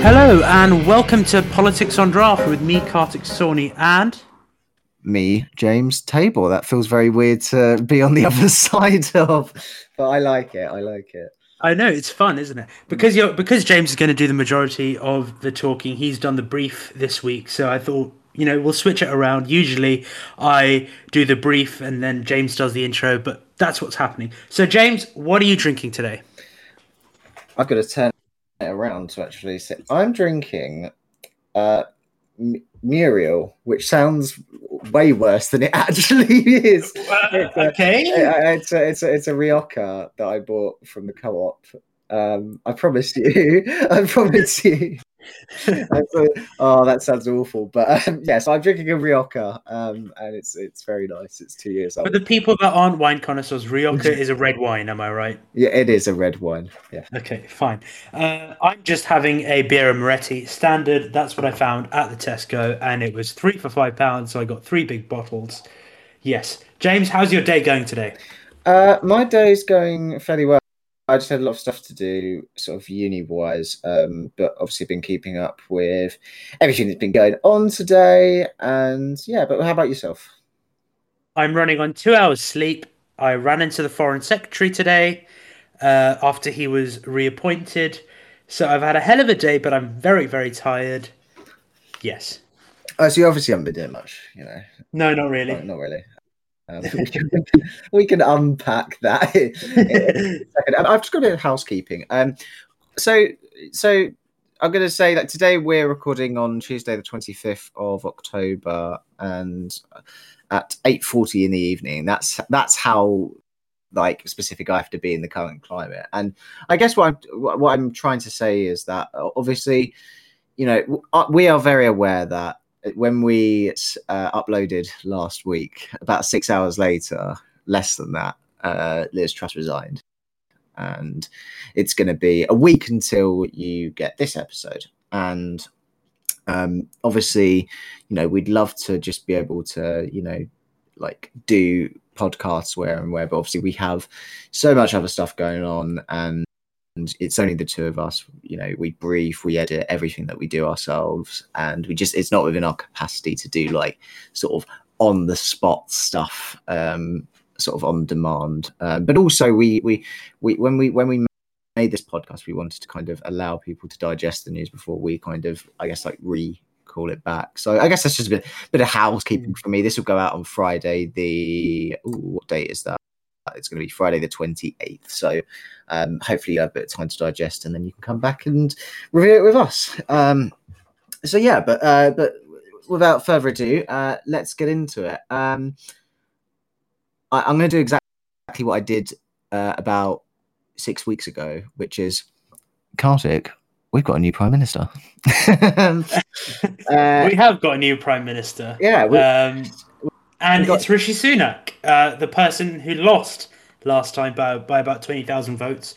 Hello and welcome to Politics on Draft with me, Kartik Sawhney, and me, James Table. That feels very weird to be on the other side of, but I like it. I like it. I know it's fun, isn't it? Because you're because James is going to do the majority of the talking. He's done the brief this week, so I thought you know we'll switch it around. Usually I do the brief and then James does the intro, but that's what's happening. So James, what are you drinking today? I've got to turn it around to actually say I'm drinking uh, Muriel, which sounds way worse than it actually is. It's a, okay, it's a, it's a, it's a Rioja that I bought from the co-op. Um, I promise you, I promise you. oh, that sounds awful, but um, yes, yeah, so I'm drinking a Rioja, um, and it's it's very nice. It's two years old. For the people that aren't wine connoisseurs, Rioja is a red wine. Am I right? Yeah, it is a red wine. Yeah. Okay, fine. Uh, I'm just having a Birra Moretti standard. That's what I found at the Tesco, and it was three for five pounds. So I got three big bottles. Yes, James, how's your day going today? Uh, my day's going fairly well. I just had a lot of stuff to do, sort of uni wise, um, but obviously been keeping up with everything that's been going on today. And yeah, but how about yourself? I'm running on two hours sleep. I ran into the foreign secretary today uh, after he was reappointed. So I've had a hell of a day, but I'm very, very tired. Yes. Oh, so you obviously haven't been doing much, you know? No, not really. not really. Um, we, can, unpack that. I've just got a bit of housekeeping. Um, so, so I'm going to say that today we're recording on Tuesday, the 25th of October, and at 8:40 in the evening. That's that's how like specific I have to be in the current climate. And I guess what I'm what I'm trying to say is that obviously, you know, we are very aware that when we uh, uploaded last week, about six hours later, less than that, uh, Liz Truss resigned. And it's going to be a week until you get this episode. And um, obviously, you know, we'd love to just be able to, you know, like do podcasts where and where, but obviously we have so much other stuff going on. And and it's only the two of us you know we brief we edit everything that we do ourselves. And we just it's not within our capacity to do like sort of on the spot stuff um sort of on demand. Um, but also we we we when we when we made this podcast we wanted to kind of allow people to digest the news before we kind of i guess like re call it back. So i guess that's just a bit, bit of housekeeping mm. for me. This will go out on friday the ooh, what date is that? It's going to be Friday the 28th. So um, hopefully you have a bit of time to digest and then you can come back and review it with us. Um, so yeah, but uh, but without further ado, uh, let's get into it. Um, I, am going to do exactly what I did uh, about six weeks ago, which is Kartik. We've got a new prime minister. uh, we have got a new prime minister. Yeah. We, um, and got... it's Rishi Sunak, uh, the person who lost last time by, by about 20,000 votes,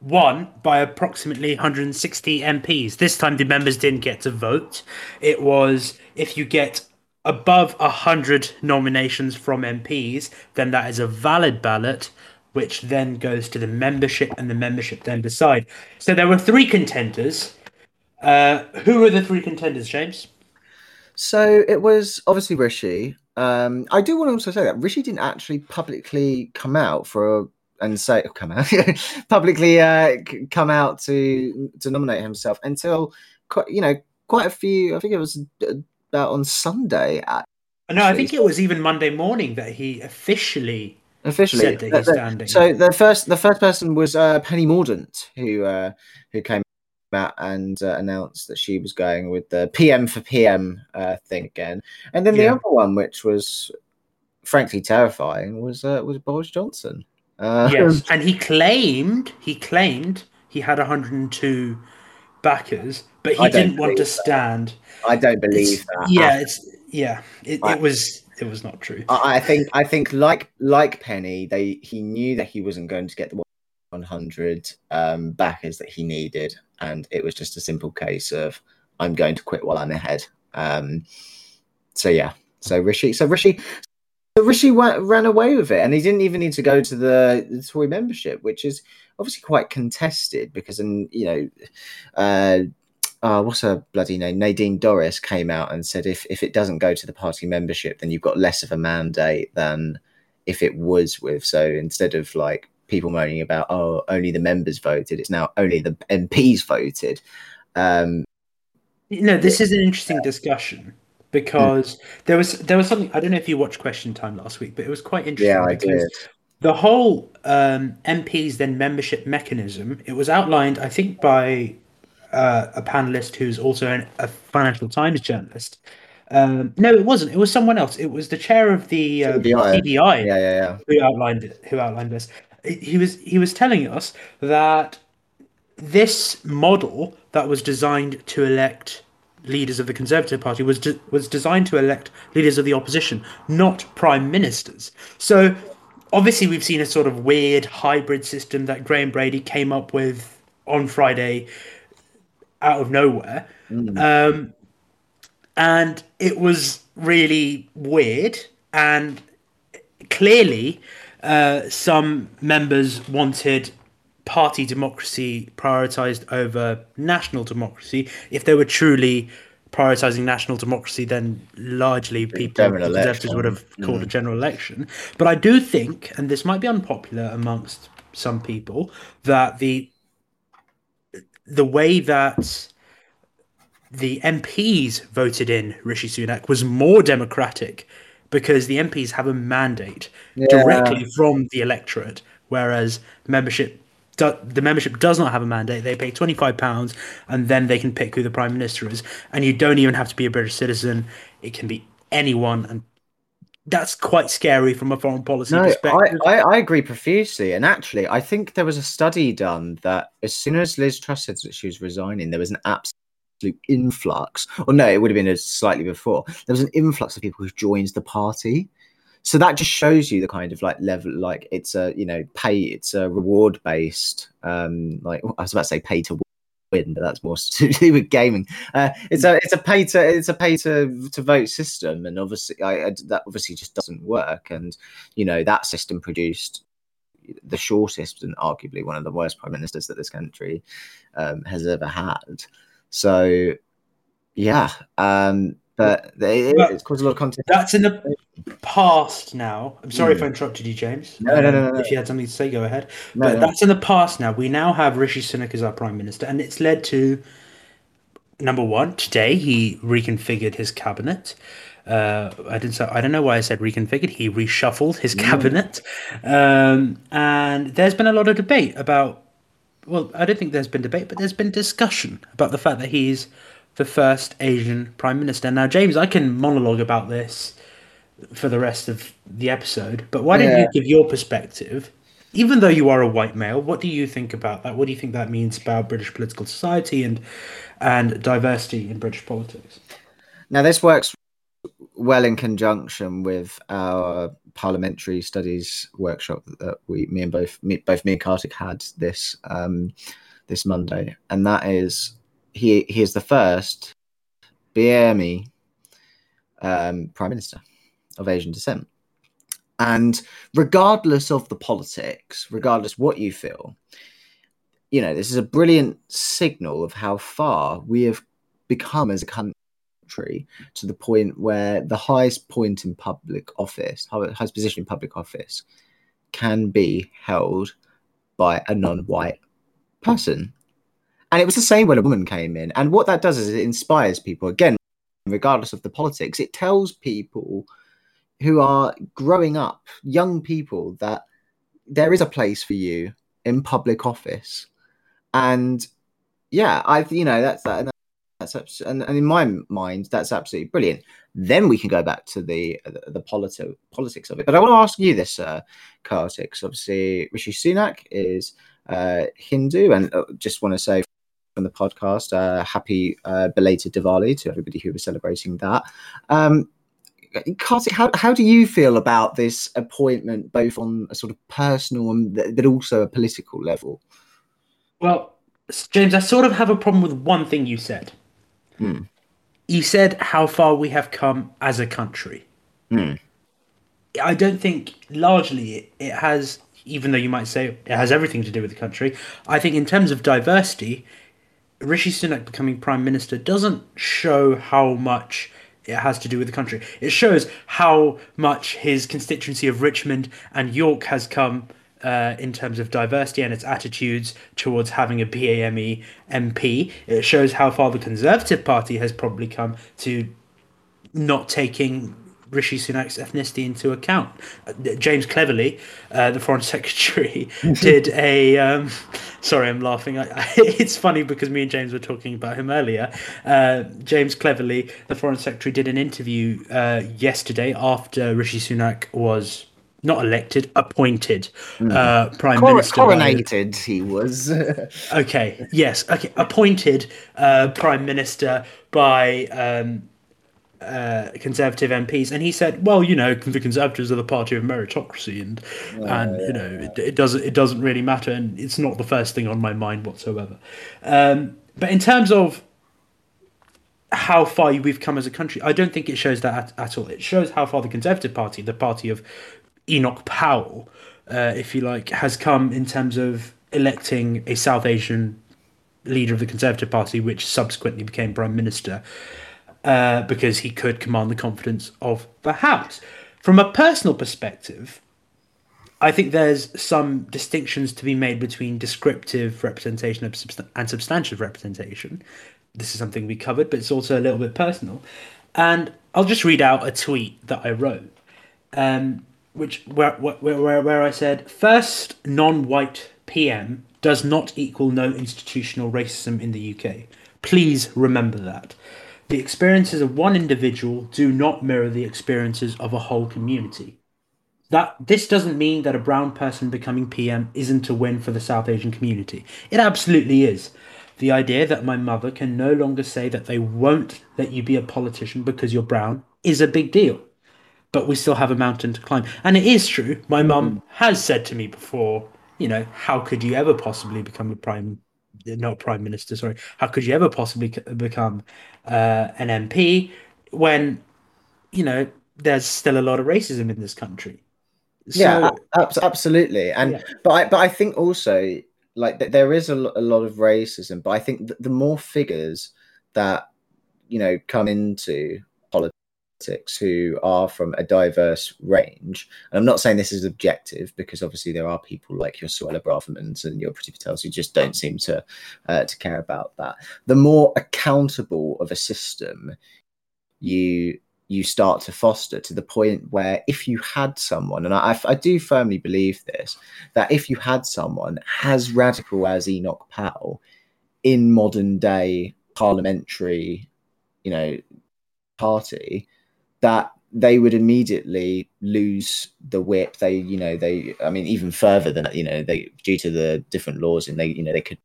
won by approximately 160 MPs. This time the members didn't get to vote. It was if you get above 100 nominations from MPs, then that is a valid ballot, which then goes to the membership, and the membership then decide. So there were three contenders. Uh, who were the three contenders, James? So it was obviously Rishi, um, I do want to also say that Rishi didn't actually publicly come out for a, and say come out publicly uh, come out to to nominate himself until quite, you know quite a few. I think it was about on Sunday. At, no, I think it was even Monday morning that he officially officially said that he's standing. So the first the first person was uh, Penny Mordaunt who uh, who came out and uh, announced that she was going with the PM for PM uh, thing again. And then the other one, which was frankly terrifying, was uh, was Boris Johnson. Uh, yes, and he claimed he claimed he had 102 backers, but he didn't want to stand. I don't believe it's, that. Yeah, it's yeah, it, I, it was it was not true. I, I think I think like like Penny, they he knew that he wasn't going to get the 100 um, backers that he needed, and it was just a simple case of I'm going to quit while I'm ahead. Um, so yeah, so Rishi, so Rishi, so Rishi ran away with it, and he didn't even need to go to the, the Tory membership, which is obviously quite contested because, and you know, uh, uh, what's her bloody name? Nadine Dorries came out and said if if it doesn't go to the party membership, then you've got less of a mandate than if it was with. So instead of like people moaning about oh only the members voted, it's now only the MPs voted. Um, no, this is an interesting discussion because mm. there was there was something I don't know if you watched Question Time last week, but it was quite interesting. Yeah, I did. The whole um, MPs then membership mechanism. It was outlined, I think, by uh, a panelist who's also an, a Financial Times journalist. Um, no, it wasn't. It was someone else. It was the chair of the um, yeah, yeah, yeah. who outlined it. Who outlined this? He was he was telling us that this model that was designed to elect leaders of the Conservative Party was de- was designed to elect leaders of the opposition, not prime ministers. So obviously, we've seen a sort of weird hybrid system that Graham Brady came up with on Friday out of nowhere. Mm. Um, and it was really weird. And clearly, uh, some members wanted party democracy prioritized over national democracy. If they were truly prioritizing national democracy, then largely people, conservatives would have called mm. a general election. But I do think, and this might be unpopular amongst some people, that the the way that the MPs voted in Rishi Sunak was more democratic because the MPs have a mandate yeah. directly from the electorate, whereas membership do, the membership does not have a mandate. They pay twenty five pounds, and then they can pick who the prime minister is. And you don't even have to be a British citizen; it can be anyone, and that's quite scary from a foreign policy no, perspective. I, I, I, agree profusely. And actually, I think there was a study done that as soon as Liz Truss said that she was resigning, there was an absolute influx. Or no, it would have been a slightly before. There was an influx of people who joined the party so that just shows you the kind of like level like it's a you know pay it's a reward based um like i was about to say pay to win but that's more to do with gaming uh, it's a it's a pay to it's a pay to to vote system and obviously I, I, that obviously just doesn't work and you know that system produced the shortest and arguably one of the worst prime ministers that this country um, has ever had so yeah um but it, it's caused a lot of content. That's in the past now. I'm sorry mm. if I interrupted you, James. No, no, no, no, If you had something to say, go ahead. No, but no. that's in the past now. We now have Rishi Sunak as our prime minister, and it's led to number one. Today, he reconfigured his cabinet. Uh, I didn't. Say, I don't know why I said reconfigured. He reshuffled his mm. cabinet, um, and there's been a lot of debate about. Well, I don't think there's been debate, but there's been discussion about the fact that he's the first Asian prime minister. Now, James, I can monologue about this for the rest of the episode, but why don't yeah. you give your perspective? Even though you are a white male, what do you think about that? What do you think that means about British political society and and diversity in British politics? Now, this works well in conjunction with our parliamentary studies workshop that we, me and both, me, both me and Kartik had this um, this Monday, and that is he he is the first BME um, prime minister of Asian descent. And regardless of the politics, regardless what you feel, you know, this is a brilliant signal of how far we have become as a country to the point where the highest point in public office, highest position in public office, can be held by a non white person. And it was the same when a woman came in. And what that does is it inspires people. Again, regardless of the politics, it tells people who are growing up, young people, that there is a place for you in public office. And yeah, I you know that's that. That's and, and in my mind, that's absolutely brilliant. Then we can go back to the the, the politi- politics of it. But I want to ask you this, uh, Kartik. Obviously, Rishi Sunak is uh, Hindu, and uh, just want to say from the podcast. Uh, happy uh, belated Diwali to everybody who was celebrating that. Um, Kartik, how, how do you feel about this appointment, both on a sort of personal and but also a political level? Well, James, I sort of have a problem with one thing you said. Hmm. You said how far we have come as a country. Hmm. I don't think largely it, it has, even though you might say it has everything to do with the country. I think in terms of diversity, Rishi Sunak becoming prime minister doesn't show how much it has to do with the country. It shows how much his constituency of Richmond and York has come uh, in terms of diversity and its attitudes towards having a BAME MP. It shows how far the Conservative Party has probably come to not taking Rishi Sunak's ethnicity into account. Uh, James Cleverly, uh, the Foreign Secretary, did a. Um, sorry, I'm laughing. I, I, it's funny because me and James were talking about him earlier. Uh, James Cleverly, the Foreign Secretary, did an interview uh, yesterday after Rishi Sunak was not elected, appointed mm. uh, prime Cor- minister. Coronated, by... he was. okay. Yes. Okay. Appointed uh, prime minister by um, uh, Conservative MPs, and he said, "Well, you know, the Conservatives are the party of meritocracy, and and you know, it, it, doesn't it doesn't really matter, and it's not the first thing on my mind whatsoever." Um, but in terms of how far we've come as a country, I don't think it shows that at, at all. It shows how far the Conservative Party, the party of Enoch Powell, uh, if you like, has come in terms of electing a South Asian leader of the Conservative Party, which subsequently became prime minister uh, because he could command the confidence of the House. From a personal perspective, I think there's some distinctions to be made between descriptive representation and substantive representation. This is something we covered, but it's also a little bit personal. And I'll just read out a tweet that I wrote, um, which where, where, where, where I said, first non-white PM does not equal no institutional racism in the UK. Please remember that. The experiences of one individual do not mirror the experiences of a whole community. That this doesn't mean that a brown person becoming PM isn't a win for the South Asian community. It absolutely is. The idea that my mother can no longer say that they won't let you be a politician because you're brown is a big deal. But we still have a mountain to climb. And it is true. My mum has said to me before, you know, how could you ever possibly become a prime not prime minister. Sorry, how could you ever possibly become uh, an MP when you know there's still a lot of racism in this country? So, yeah, ab- absolutely. And yeah. but I, but I think also like there is a, a lot of racism, but I think the more figures that you know come into politics who are from a diverse range. And I'm not saying this is objective because obviously there are people like your Suella Bravermans and your Priti Patels who just don't seem to uh, to care about that. The more accountable of a system you you start to foster to the point where if you had someone, and I, I do firmly believe this, that if you had someone as radical as Enoch Powell in modern day parliamentary, you know, party, that they would immediately lose the whip. They, you know, they, I mean, even further than, that, you know, they, due to the different laws and they, you know, they could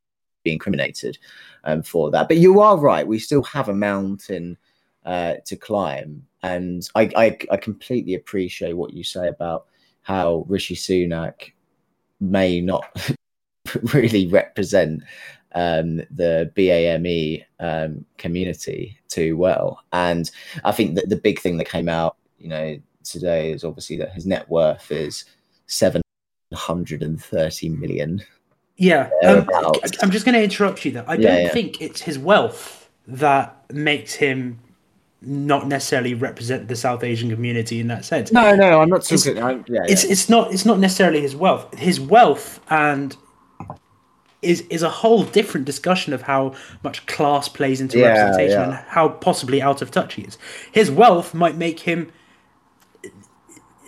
be incriminated um, for that. But you are right. We still have a mountain uh, to climb. And I, I, I completely appreciate what you say about how Rishi Sunak may not really represent um, the BAME um, community too well. And I think that the big thing that came out, you know, today is obviously that his net worth is 730 million. Yeah. Um, I'm just going to interrupt you there. I don't yeah. think it's his wealth that makes him not necessarily represent the South Asian community in that sense. No, no, I'm not talking. It's, I'm, yeah, it's, yeah. it's not. It's not necessarily his wealth. His wealth and is is a whole different discussion of how much class plays into yeah, representation yeah. and how possibly out of touch he is. His wealth might make him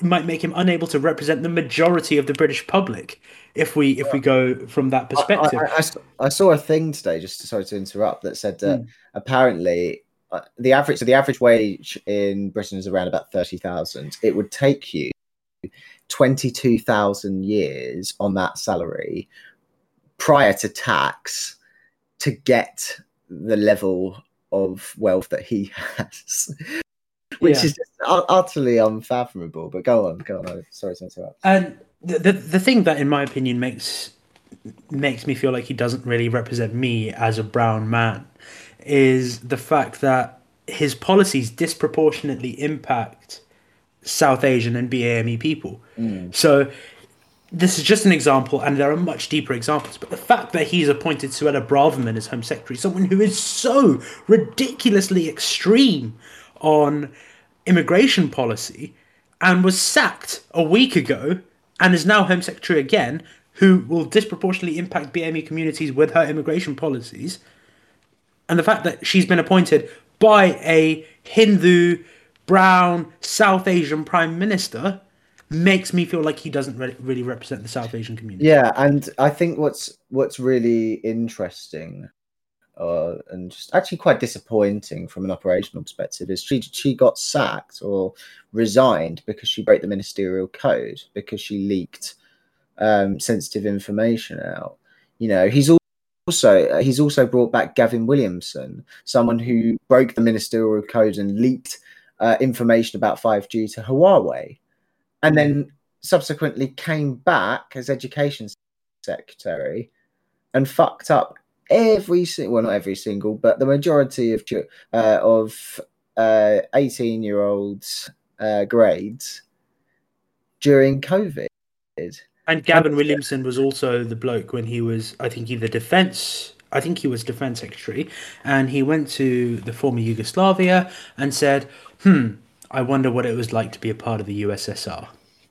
might make him unable to represent the majority of the British public if we if we go from that perspective. I, I, I, I saw a thing today, just sorry to interrupt, that said that mm. apparently uh, the average so the average wage in Britain is around about thirty thousand. It would take you twenty two thousand years on that salary prior to tax to get the level of wealth that he has, which yeah. is just utterly unfathomable. But go on, go on. Sorry to interrupt. And the, the the thing that, in my opinion, makes makes me feel like he doesn't really represent me as a brown man is the fact that his policies disproportionately impact South Asian and BAME people. Mm. So this is just an example, and there are much deeper examples. But the fact that he's appointed Suella Braverman as Home Secretary, someone who is so ridiculously extreme on immigration policy, and was sacked a week ago, and is now Home Secretary again, who will disproportionately impact BME communities with her immigration policies, and the fact that she's been appointed by a Hindu, brown, South Asian Prime Minister makes me feel like he doesn't re- really represent the South Asian community. Yeah, and I think what's what's really interesting, uh, and just actually quite disappointing from an operational perspective, is she she got sacked or resigned because she broke the ministerial code because she leaked um, sensitive information out. You know, he's also he's also brought back Gavin Williamson, someone who broke the ministerial code and leaked uh, information about 5G to Huawei and then subsequently came back as education secretary and fucked up every single well not every single but the majority of uh, of uh, 18 year olds uh, grades during covid. And gavin williamson was also the bloke when he was i think either defense i think he was defense secretary and he went to the former yugoslavia and said hmm I wonder what it was like to be a part of the USSR.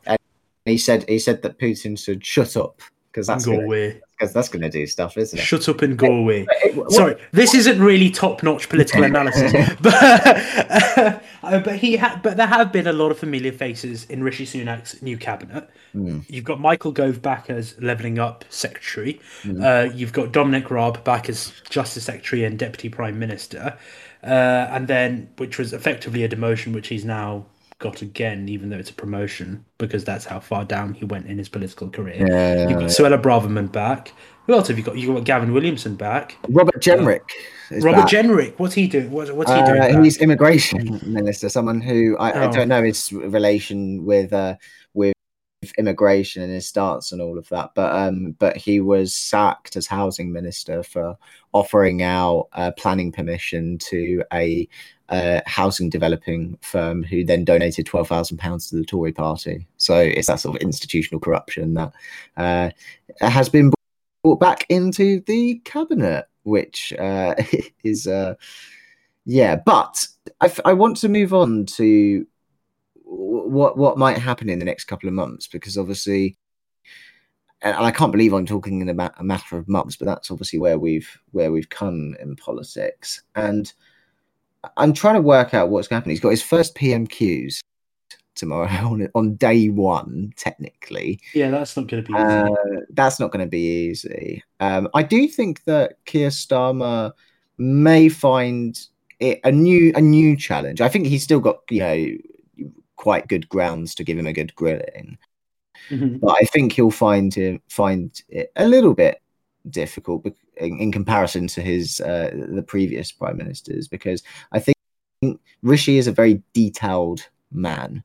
And he said he said that Putin should shut up because that's go away. Because that's going to do stuff, isn't it? Shut up and go away. Sorry, this isn't really top-notch political analysis, but uh, but he ha- but there have been a lot of familiar faces in Rishi Sunak's new cabinet. Mm. You've got Michael Gove back as Levelling Up Secretary. Mm. Uh, you've got Dominic Raab back as Justice Secretary and Deputy Prime Minister uh, and then which was effectively a demotion, which he's now got again, even though it's a promotion, because that's how far down he went in his political career. Yeah, You've got Suella Braverman back. Who else have you got? You've got Gavin Williamson back. Robert Jenrick. Uh, Robert back. Jenrick. What's he doing? What, what's he doing? Uh, he's immigration minister, someone who I, oh. I, don't know his relation with uh, with immigration and his stance and all of that. But um, but he was sacked as housing minister for offering out uh, planning permission to a uh, housing developing firm who then donated twelve thousand pounds to the Tory party. So it's that sort of institutional corruption that uh, has been brought back into the cabinet, which uh, is uh, yeah. But I, I want to move on to what what might happen in the next couple of months because obviously and I can't believe I'm talking in a, ma- a, matter of months, but that's obviously where we've where we've come in politics. And I'm trying to work out what's going to happen. He's got his first PMQs tomorrow on on day one, technically. Yeah, that's not going to be. Uh, that's not going to be easy. Um, I do think that Keir Starmer may find it a new a new challenge. I think he's still got you know quite good grounds to give him a good grilling. Mm-hmm. But I think he'll find him find it a little bit difficult in, in comparison to his uh, the previous prime ministers because I think Rishi is a very detailed man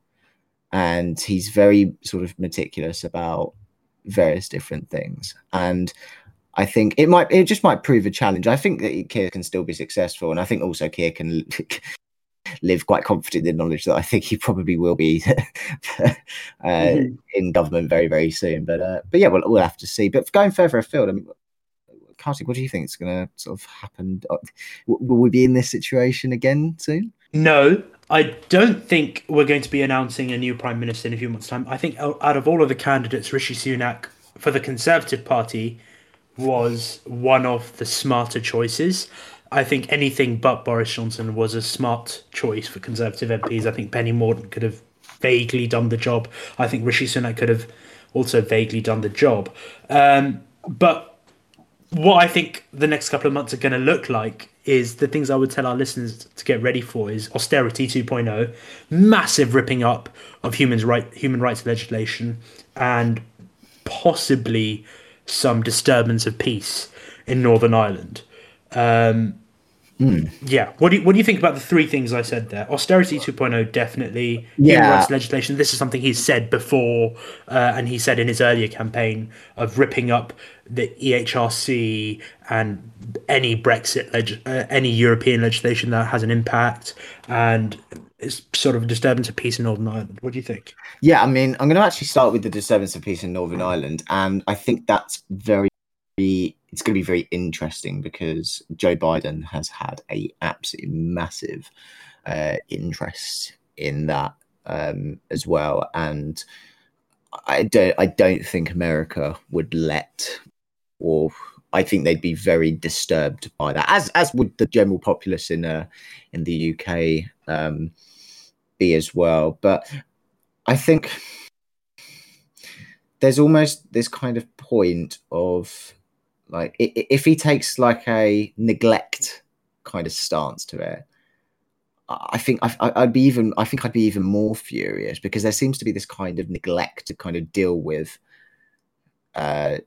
and he's very sort of meticulous about various different things and I think it might it just might prove a challenge. I think that Keir can still be successful, and I think also Keir can live quite confident in the knowledge that I think he probably will be uh, mm-hmm. in government very, very soon. But uh, but yeah, we'll, we'll have to see. But going further afield, I mean, Kartik, what do you think is going to sort of happen? Uh, will we be in this situation again soon? No, I don't think we're going to be announcing a new prime minister in a few months' time. I think out of all of the candidates, Rishi Sunak for the Conservative Party was one of the smarter choices. I think anything but Boris Johnson was a smart choice for Conservative MPs. I think Penny Mordaunt could have vaguely done the job. I think Rishi Sunak could have also vaguely done the job. Um, but what I think the next couple of months are going to look like is the things I would tell our listeners to get ready for is austerity 2.0, massive ripping up of human rights legislation, and possibly some disturbance of peace in Northern Ireland. Um, Mm. Yeah. What do you what do you think about the three things I said there? Austerity 2.0 definitely. Yeah. rights legislation. This is something he's said before, uh, and he said in his earlier campaign of ripping up the EHRC and any Brexit leg- uh, any European legislation that has an impact, and it's sort of a disturbance of peace in Northern Ireland. What do you think? Yeah, I mean, I'm going to actually start with the disturbance of peace in Northern Ireland, and I think that's very, it's going to be very interesting because Joe Biden has had a absolutely massive uh, interest in that um, as well, and I don't, I don't think America would let, or I think they'd be very disturbed by that, as as would the general populace in uh, in the UK um, be as well, but. I think there's almost this kind of point of like if he takes like a neglect kind of stance to it I think I, I'd be even. I think I'd be even more furious because there seems to be this kind of neglect to kind of deal with uh,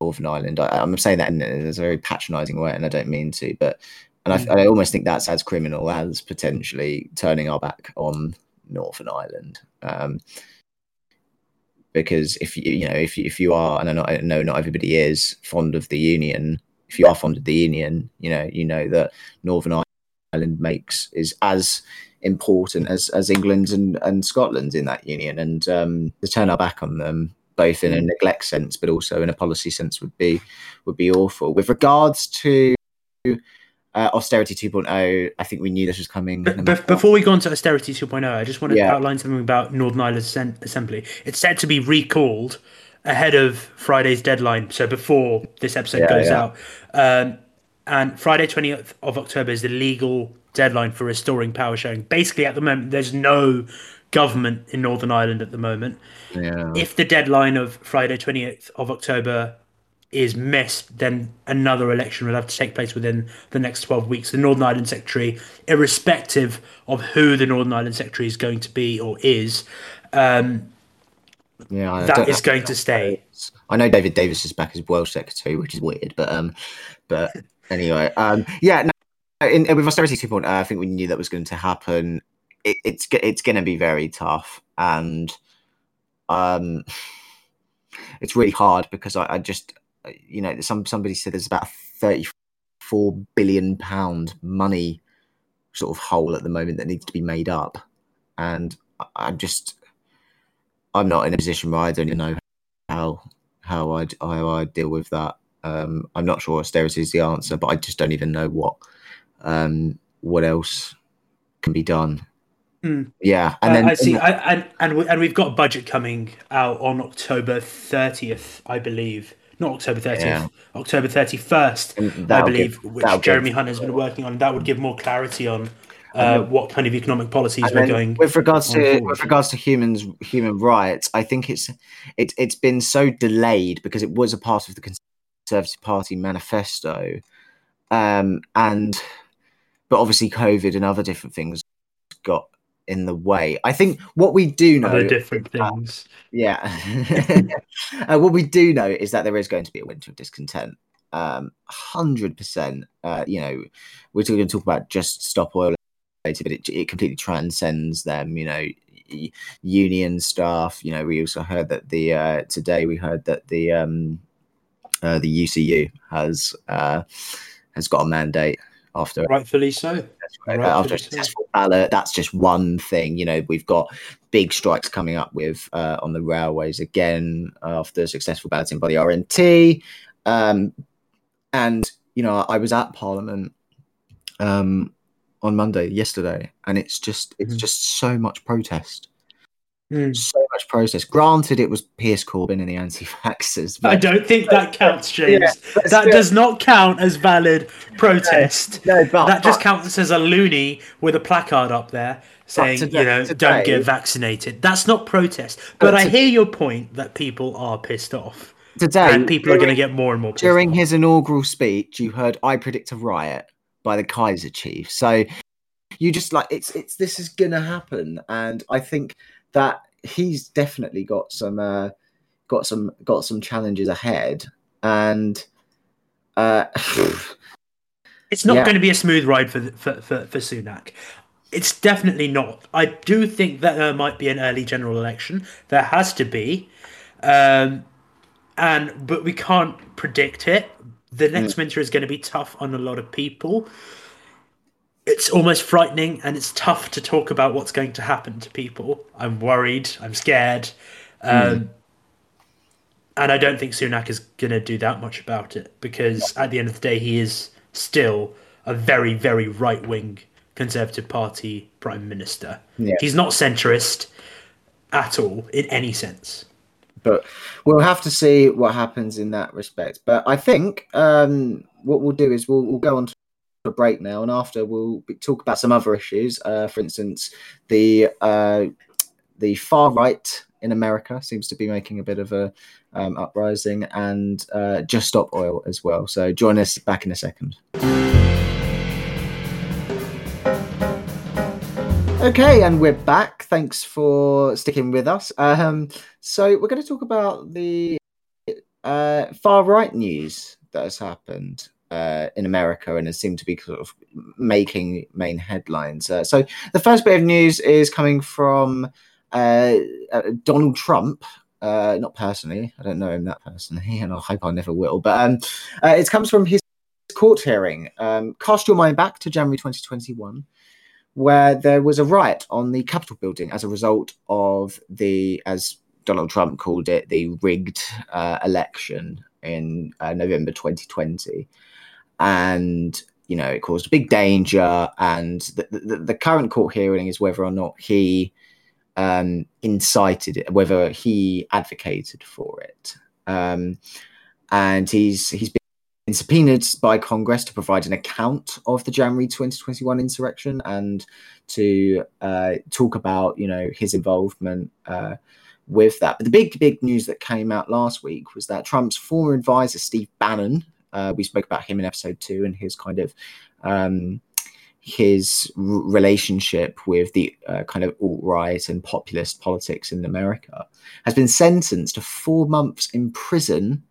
Northern Ireland. I, I'm saying that in a very patronising way, and I don't mean to, but and I, I almost think that's as criminal as potentially turning our back on Northern Ireland. Um, because if you you know if you, if you are and I know, I know not everybody is fond of the union if you are fond of the union you know you know that Northern Ireland makes is as important as as England and, and Scotland in that union. And um, to turn our back on them both in a neglect sense but also in a policy sense would be would be awful. With regards to uh, austerity 2.0 I think we knew this was coming be- before we go on to austerity 2.0, I just want to Yeah. outline something about Northern Ireland Assembly. It's said to be recalled ahead of Friday's deadline, so before this episode Yeah, goes yeah. out. Um, and Friday, 20th of October, is the legal deadline for restoring power sharing. Basically, at the moment, there's no government in Northern Ireland at the moment. yeah If the deadline of Friday, 20th of October is missed, then another election will have to take place within the next 12 weeks. The Northern Ireland Secretary, irrespective of who the Northern Ireland Secretary is going to be or is, um, yeah that going to stay. I know David Davis is back as Welsh secretary, which is weird, but um, but anyway, um, yeah. No, in, with austerity 2.0, I think we knew that was going to happen. It, it's it's going to be very tough, and um, it's really hard because I, I just you know some somebody said there's about 34 billion pound money sort of hole at the moment that needs to be made up, and I'm just I'm not in a position where I don't even know how how I how I deal with that. Um, I'm not sure austerity is the answer, but I just don't even know what um, what else can be done. Hmm. Yeah, and Uh, then I see, I, and and and we've got a budget coming out on October 30th, I believe. Not October 30th, Yeah. October 31st, I believe, give- which give- Jeremy Hunt has been working on. That would give more clarity on uh, what kind of economic policies we're going. with regards to forward. with regards to humans human rights, I think it's it, it's been so delayed because it was a part of the Conservative Party manifesto, um, and but obviously COVID and other different things got in the way. I think what we do know, Other different things. yeah, uh, what we do know is that there is going to be a winter of discontent. Um, hundred percent. Uh, you know, we're going to talk about just stop oil later, but it, it completely transcends them. You know, union staff. You know, we also heard that the uh, today we heard that the um, uh, the UCU has uh, has got a mandate after Rightfully so. after a so- successful ballot. That's just one thing. You know, we've got big strikes coming up with uh, on the railways again after successful balloting by the RMT. Um, and you know, I was at Parliament um, on Monday yesterday, and it's just it's Mhm. just so much protest. Mm. So much protest. Granted, it was Piers Corbyn and the anti-vaxxers. I don't think that counts, James. but that still- does not count as valid protest. no, but, that just but- counts as a loony with a placard up there saying, today- you know, today- don't get vaccinated. That's not protest. But But I hear your point that people are pissed off. today And people are going to get more and more pissed during off. his inaugural speech, you heard "I predict a riot" by the Kaiser chief. So you just like it's it's this is gonna happen, and I think that he's definitely got some uh, got some got some challenges ahead, and uh, It's not yeah. going to be a smooth ride for, for, for, for Sunak. It's definitely not. I do think that there might be an early general election. There has to be. Um, and but we can't predict it. The next mm. winter is going to be tough on a lot of people. It's almost frightening, and it's tough to talk about what's going to happen to people. I'm worried. I'm scared, um, mm. and I don't think Sunak is going to do that much about it because at the end of the day, he is still a very, very right wing Conservative Party prime minister. Yeah. He's not centrist at all in any sense but we'll have to see what happens in that respect. But I think um, what we'll do is we'll, we'll go on to a break now, and after we'll talk about some other issues. Uh, for instance, the uh, the far right in America seems to be making a bit of a um, uprising, and uh, just stop oil as well. So join us back in a second. Okay, and we're back. Thanks for sticking with us. Um, so we're going to talk about the uh, far right news that has happened uh, in America and has seemed to be sort of making main headlines. Uh, so the first bit of news is coming from uh, uh, Donald Trump. Uh, not personally, I don't know him that personally, and I hope I never will. But um, it comes from his court hearing. Um, cast your mind back to January 2021 where there was a riot on the Capitol building as a result of the, as Donald Trump called it, the rigged uh, election in uh, November 2020. And, you know, it caused a big danger. And the, the, the current court hearing is whether or not he um, incited it, whether he advocated for it. Um, and he's he's been subpoenaed by Congress to provide an account of the January 2021 insurrection and to uh, talk about, you know, his involvement uh, with that. But the big, big news that came out last week was that Trump's former advisor, Steve Bannon, uh, we spoke about him in episode two and his kind of um, his relationship with the uh, kind of alt right and populist politics in America, has been sentenced to four months in prison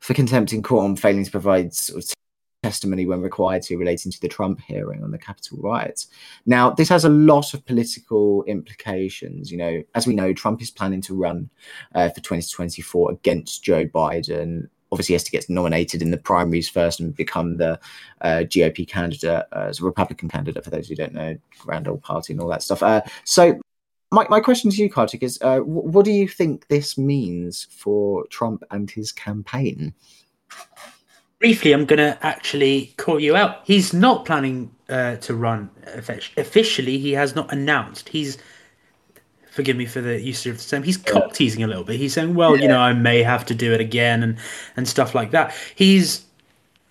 for contempt in court on failing to provide sort of testimony when required to relating to the Trump hearing on the Capitol riots. Now, this has a lot of political implications. You know, as we know, Trump is planning to run uh, for 2024 against Joe Biden. Obviously, has to get nominated in the primaries first and become the uh, GOP candidate uh, as a Republican candidate. For those who don't know, grand old party and all that stuff. Uh, so, my, my question to you, Kartik, is uh, what do you think this means for Trump and his campaign? Briefly, I'm going to actually call you out. He's not planning uh, to run officially. He has not announced. He's forgive me for the use of the term. He's cock teasing a little bit. He's saying, "Well, yeah. you know, I may have to do it again," and and stuff like that. He's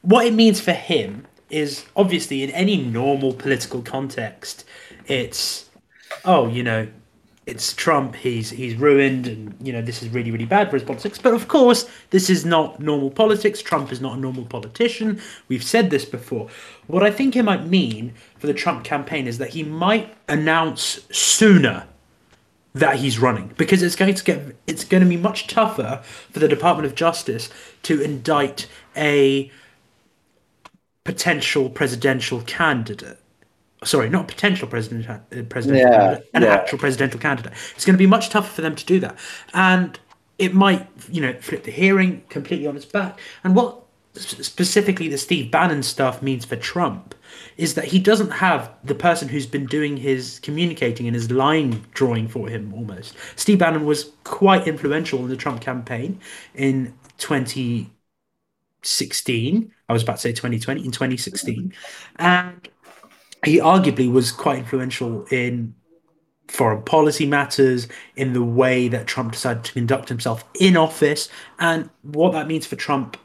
what it means for him is obviously in any normal political context, it's oh, you know, it's Trump. He's he's ruined, and you know this is really really bad for his politics. But of course, this is not normal politics. Trump is not a normal politician. We've said this before. What I think it might mean for the Trump campaign is that he might announce sooner that he's running because it's going to get it's going to be much tougher for the Department of Justice to indict a potential presidential candidate sorry, not potential president, uh, presidential yeah, candidate, an yeah. actual presidential candidate. It's going to be much tougher for them to do that, and it might, you know, flip the hearing completely on its back. And what specifically the Steve Bannon stuff means for Trump is that he doesn't have the person who's been doing his communicating and his line drawing for him almost. Steve Bannon was quite influential in the Trump campaign in 2016. I was about to say 2020 in 2016. And he arguably was quite influential in foreign policy matters, in the way that Trump decided to conduct himself in office, and what that means for Trump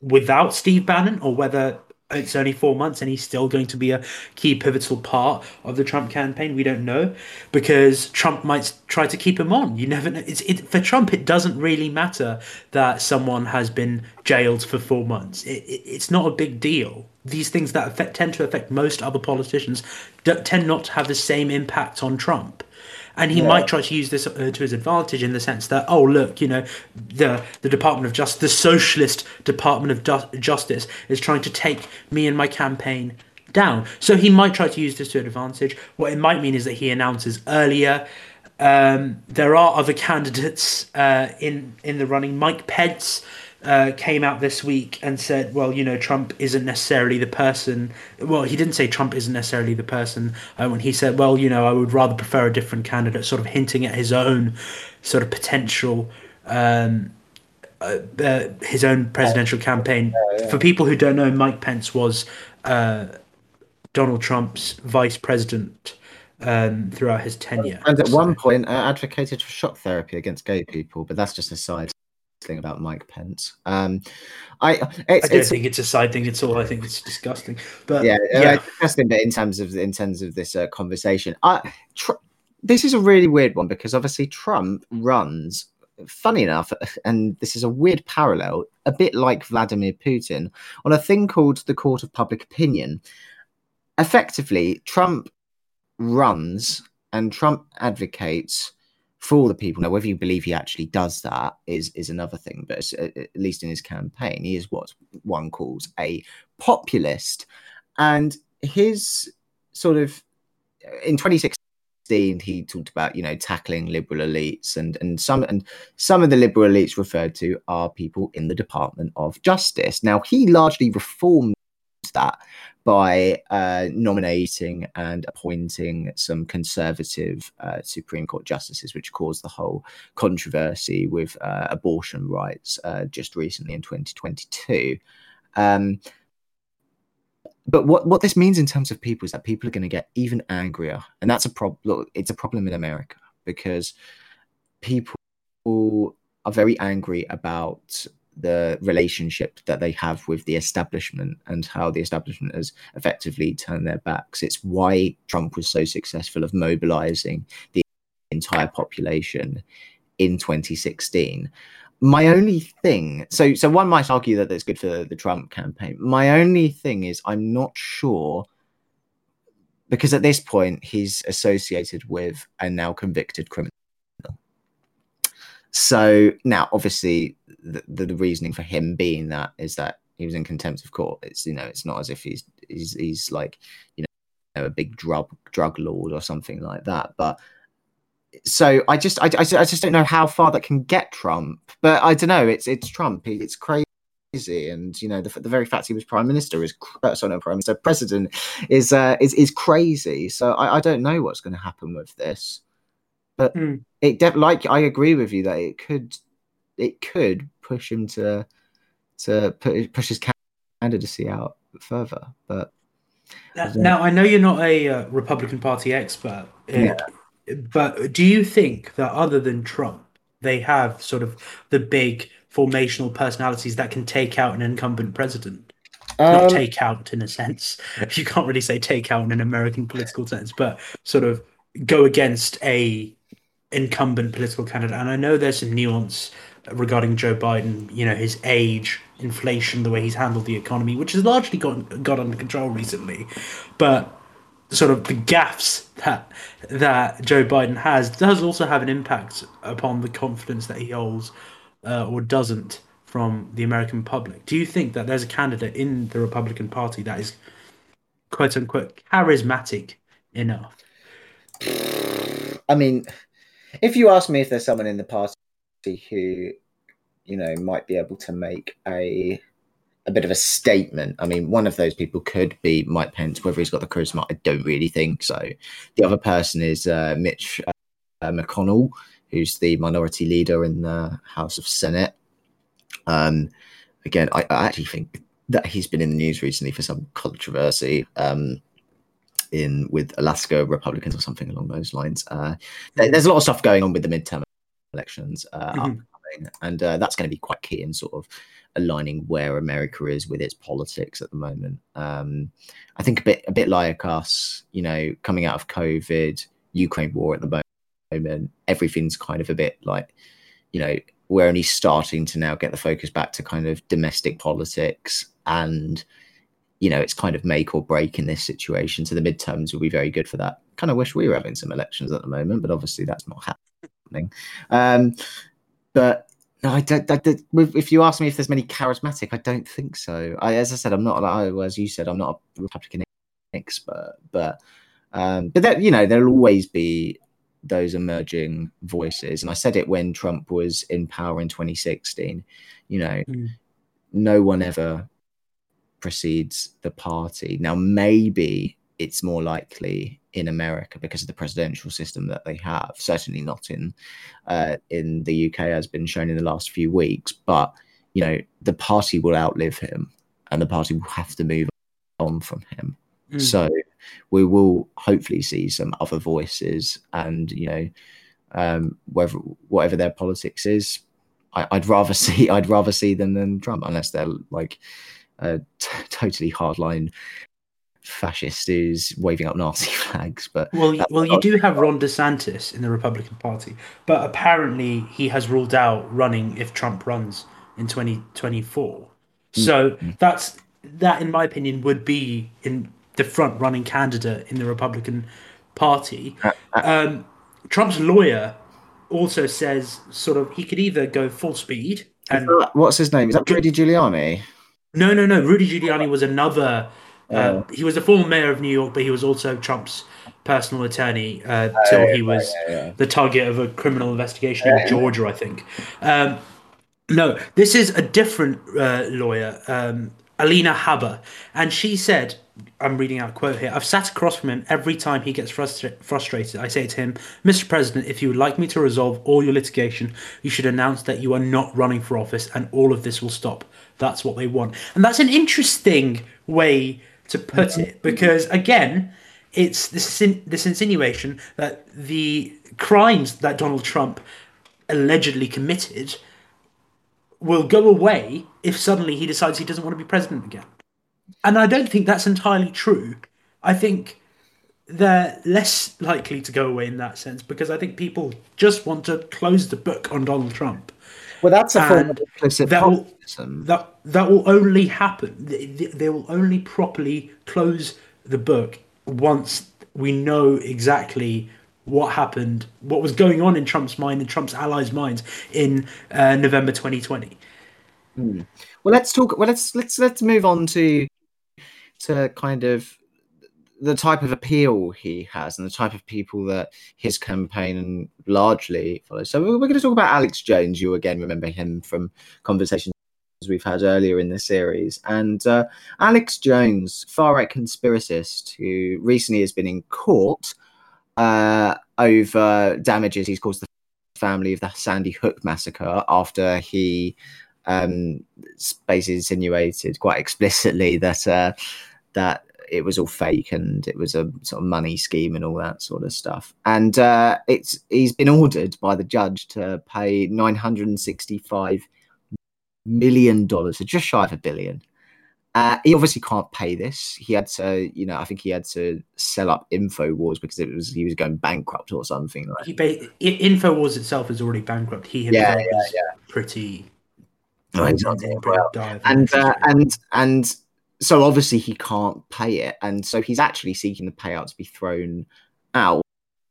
without Steve Bannon, or whether it's only four months and he's still going to be a key pivotal part of the Trump campaign. We don't know because Trump might try to keep him on. You never know. It's it, for Trump. It doesn't really matter that someone has been jailed for four months. It, it, it's not a big deal. These things that affect, tend to affect most other politicians tend not to have the same impact on Trump. And he yeah. might try to use this uh, to his advantage in the sense that oh look, you know, the the Department of Justice, the Socialist Department of du- Justice, is trying to take me and my campaign down. So he might try to use this to an advantage. What it might mean is that he announces earlier. Um, there are other candidates uh, in in the running. Mike Pence uh, came out this week and said, well, you know, Trump isn't necessarily the person. Well, he didn't say Trump isn't necessarily the person uh, when he said, well, you know, I would rather prefer a different candidate, sort of hinting at his own sort of potential. Um, uh, uh his own presidential campaign. Yeah, yeah. For people who don't know, Mike Pence was uh, Donald Trump's vice president um, throughout his tenure. And at so. one point, uh, advocated for shock therapy against gay people, but that's just a side thing about Mike Pence. Um, I, I don't think it's a side thing at all. I think it's disgusting. But yeah, yeah, uh, disgusting. But in terms of in terms of this uh, conversation, I, tr- this is a really weird one because obviously Trump runs. Funny enough, and this is a weird parallel, a bit like Vladimir Putin, on a thing called the Court of Public Opinion. Effectively, Trump runs and Trump advocates for the people. Now, whether you believe he actually does that is is another thing, but uh, at least in his campaign, he is what one calls a populist, and his sort of uh, in 2016 he talked about you know tackling liberal elites and and some and some of the liberal elites referred to are people in the department of justice now he largely reformed that by uh, nominating and appointing some conservative uh, Supreme Court justices, which caused the whole controversy with uh, abortion rights uh, just recently in 2022. Um, but what, what this means in terms of people is that people are going to get even angrier, and that's a problem. It's a problem in America because people are very angry about the relationship that they have with the establishment and how the establishment has effectively turned their backs. It's why Trump was so successful of mobilizing the entire population in 2016. My only thing, so so one might argue that it's good for the Trump campaign. My only thing is, I'm not sure because at this point he's associated with a now convicted criminal so now, obviously, the, the, reasoning for him being that is that he was in contempt of court. It's you know, it's not as if he's he's he's like you know a big drug drug lord or something like that. But so I just I, I, I just don't know how far that can get Trump. But I don't know. It's it's Trump. It's crazy and you know the, the very fact he was prime minister is uh, sorry not prime minister president is uh, is is crazy so I, I don't know what's going to happen with this but mm. it de- like I agree with you that it could it could push him to to push his candidacy out further. But now, now I know you're not a uh, Republican Party expert, yeah. but do you think that other than Trump, they have sort of the big formational personalities that can take out an incumbent president? Um, not take out in a sense. You can't really say take out in an American political sense, but sort of go against a incumbent political candidate. And I know there's some nuance regarding Joe Biden, you know, his age, inflation, the way he's handled the economy, which has largely got got under control recently. But sort of the gaffes that that Joe Biden has does also have an impact upon the confidence that he holds uh, or doesn't from the American public. Do you think that there's a candidate in the Republican Party that is quote unquote charismatic enough? I mean, if you ask me if there's someone in the party who, you know, might be able to make a a bit of a statement. I mean, one of those people could be Mike Pence. Whether he's got the charisma, I don't really think so. The other person is uh, Mitch uh, McConnell, who's the minority leader in the House of Senate. Um, again, I, I, actually think that he's been in the news recently for some controversy. Um, in with Alaska Republicans or something along those lines. Uh, there's a lot of stuff going on with the midterm elections uh, mm-hmm. and uh, that's going to be quite key in sort of aligning where America is with its politics at the moment. Um, I think a bit a bit like us, you know, coming out of COVID, Ukraine war at the moment, everything's kind of a bit like, you know, we're only starting to now get the focus back to kind of domestic politics and you know, it's kind of make or break in this situation. So the midterms will be very good for that kind of wish we were having some elections at the moment, but obviously that's not happening. Um, but no, I don't, I don't, If you ask me if there's many charismatic, I don't think so. I, as I said, I'm not like as you said, I'm not a Republican expert, but um, but that you know there'll always be those emerging voices, and I said it when Trump was in power in 2016. You know, mm. no one ever precedes the party. Now, maybe it's more likely in America because of the presidential system that they have. Certainly not in uh, in the UK, has been shown in the last few weeks. But you know, the party will outlive him, and the party will have to move on from him. Mm. So we will hopefully see some other voices, and you know, um, whether whatever their politics is, I, would rather see I'd rather see them than Trump, unless they're like a t- totally hardline fascist who's waving up Nazi flags. But well, well, you do have Ron DeSantis in the Republican Party, but apparently he has ruled out running if Trump runs in 2024. So mm-hmm. that's that, in my opinion, would be in the front running candidate in the Republican Party. Uh, uh, um, Trump's lawyer also says sort of he could either go full speed and what's his name? Is that Rudy Giuliani? No, no, no. Rudy Giuliani was another. Uh, he was a former mayor of New York, but he was also Trump's personal attorney uh, oh, till he was yeah, the target of a criminal investigation in Georgia, I think. Um, no, this is a different uh, lawyer, um, Alina Habba, and she said I'm reading out a quote here. I've sat across from him every time he gets frustra- frustrated. I say to him, Mr. President, if you would like me to resolve all your litigation, you should announce that you are not running for office and all of this will stop. That's what they want. And that's an interesting way to put it because, again, it's this, this insinuation that the crimes that Donald Trump allegedly committed will go away if suddenly he decides he doesn't want to be president again and I don't think that's entirely true. I think they're less likely to go away in that sense because I think people just want to close the book on Donald Trump. Well, that's a form of implicit that will, that, that will only happen. They, will only properly close the book once we know exactly what happened, what was going on in Trump's mind and Trump's allies' minds in uh, November 2020. Hmm. Well, let's talk. Well, let's let's let's move on to to kind of the type of appeal he has and the type of people that his campaign largely follows. So we're going to talk about Alex Jones. You again remember him from conversations we've had earlier in the series. And uh, Alex Jones, far right conspiracist, who recently has been in court uh, over damages he's caused the family of the Sandy Hook massacre after he um, basically insinuated quite explicitly that. Uh, that it was all fake and it was a sort of money scheme and all that sort of stuff. And uh, it's he's been ordered by the judge to pay nine hundred and sixty-five million dollars, so just shy of a billion. Uh, he obviously can't pay this. He had to, you know, I think he had to sell up Infowars because it was he was going bankrupt or something like. He pay, Infowars itself is already bankrupt. He yeah, yeah, yeah. pretty. Oh, well. And uh, and and so obviously he can't pay it, and so he's actually seeking the payout to be thrown out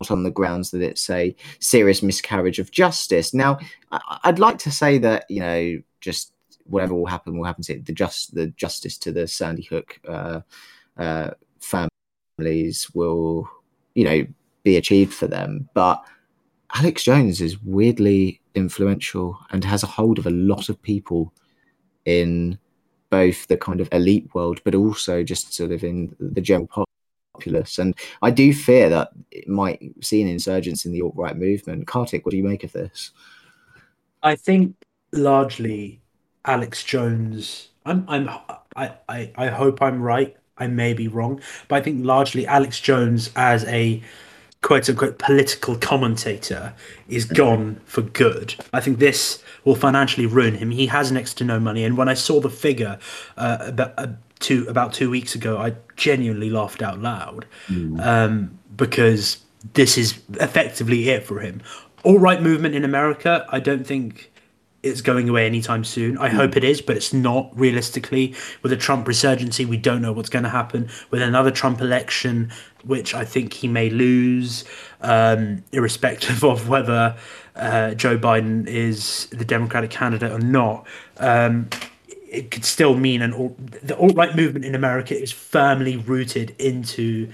on the grounds that it's a serious miscarriage of justice. Now, I'd like to say that you know, just whatever will happen will happen to the just the justice to the Sandy Hook uh, uh, families will, you know, be achieved for them. But Alex Jones is weirdly influential and has a hold of a lot of people in both the kind of elite world, but also just sort of in the general populace. And I do fear that it might see an insurgence in the alt right movement. Kartik, what do you make of this? I think largely Alex Jones. I'm. I'm. I. I. I hope I'm right. I may be wrong, but I think largely Alex Jones as a quote unquote political commentator is gone for good. I think this will financially ruin him. He has next to no money, and when I saw the figure uh, about uh, two about two weeks ago, I genuinely laughed out loud mm. um, because this is effectively it for him. Alt right movement in America, I don't think it's going away anytime soon. I hope it is, but it's not realistically. With a Trump resurgency, we don't know what's going to happen. With another Trump election, which I think he may lose, um, irrespective of whether uh, Joe Biden is the Democratic candidate or not. Um, it could still mean an the alt right movement in America is firmly rooted into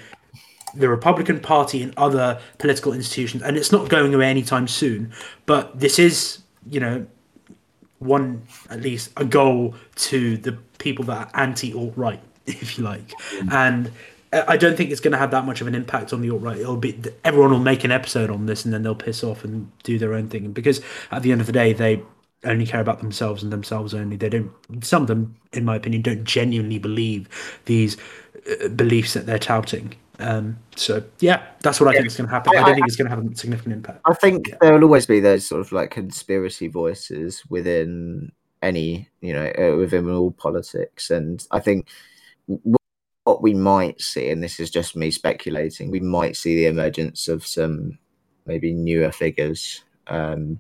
the Republican Party and other political institutions, and it's not going away anytime soon. But this is, you know, one at least a goal to the people that are anti alt right, if you like, and. I don't think it's going to have that much of an impact on the alt right. It'll be everyone will make an episode on this, and then they'll piss off and do their own thing. Because at the end of the day, they only care about themselves and themselves only. They don't. Some of them, in my opinion, don't genuinely believe these uh, beliefs that they're touting. Um, so yeah, that's what I yeah. think is going to happen. I, I don't think it's going to have a significant impact. I think there will always be those sort of like conspiracy voices within any, you know, uh, within all politics, and I think what we might see, and this is just me speculating, we might see the emergence of some maybe newer figures um,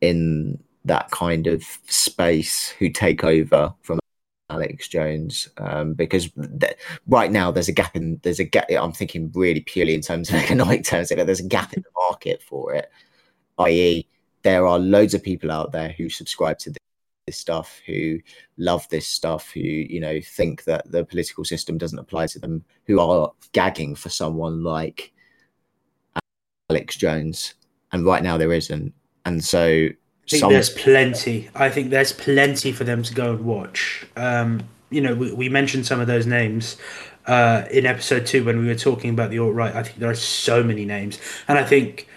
in that kind of space who take over from Alex Jones um, because th- right now there's a gap in there's a gap. I'm thinking really purely in terms of economic terms. There's a gap in the market for it, i.e., there are loads of people out there who subscribe to this stuff, who love this stuff, who you know think that the political system doesn't apply to them, who are gagging for someone like Alex Jones, and right now there isn't, and so I think some... there's plenty. I think there's plenty for them to go and watch. Um, you know, we, we, mentioned some of those names uh, in episode two when we were talking about the alt right. I think there are so many names, and I think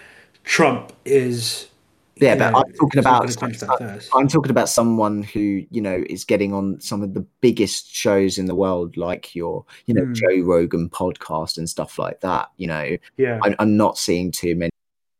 Trump is. Yeah, but know, I'm talking about I'm talking about someone who you know is getting on some of the biggest shows in the world, like your you know mm. Joe Rogan podcast and stuff like that. You know, yeah, I'm, I'm not seeing too many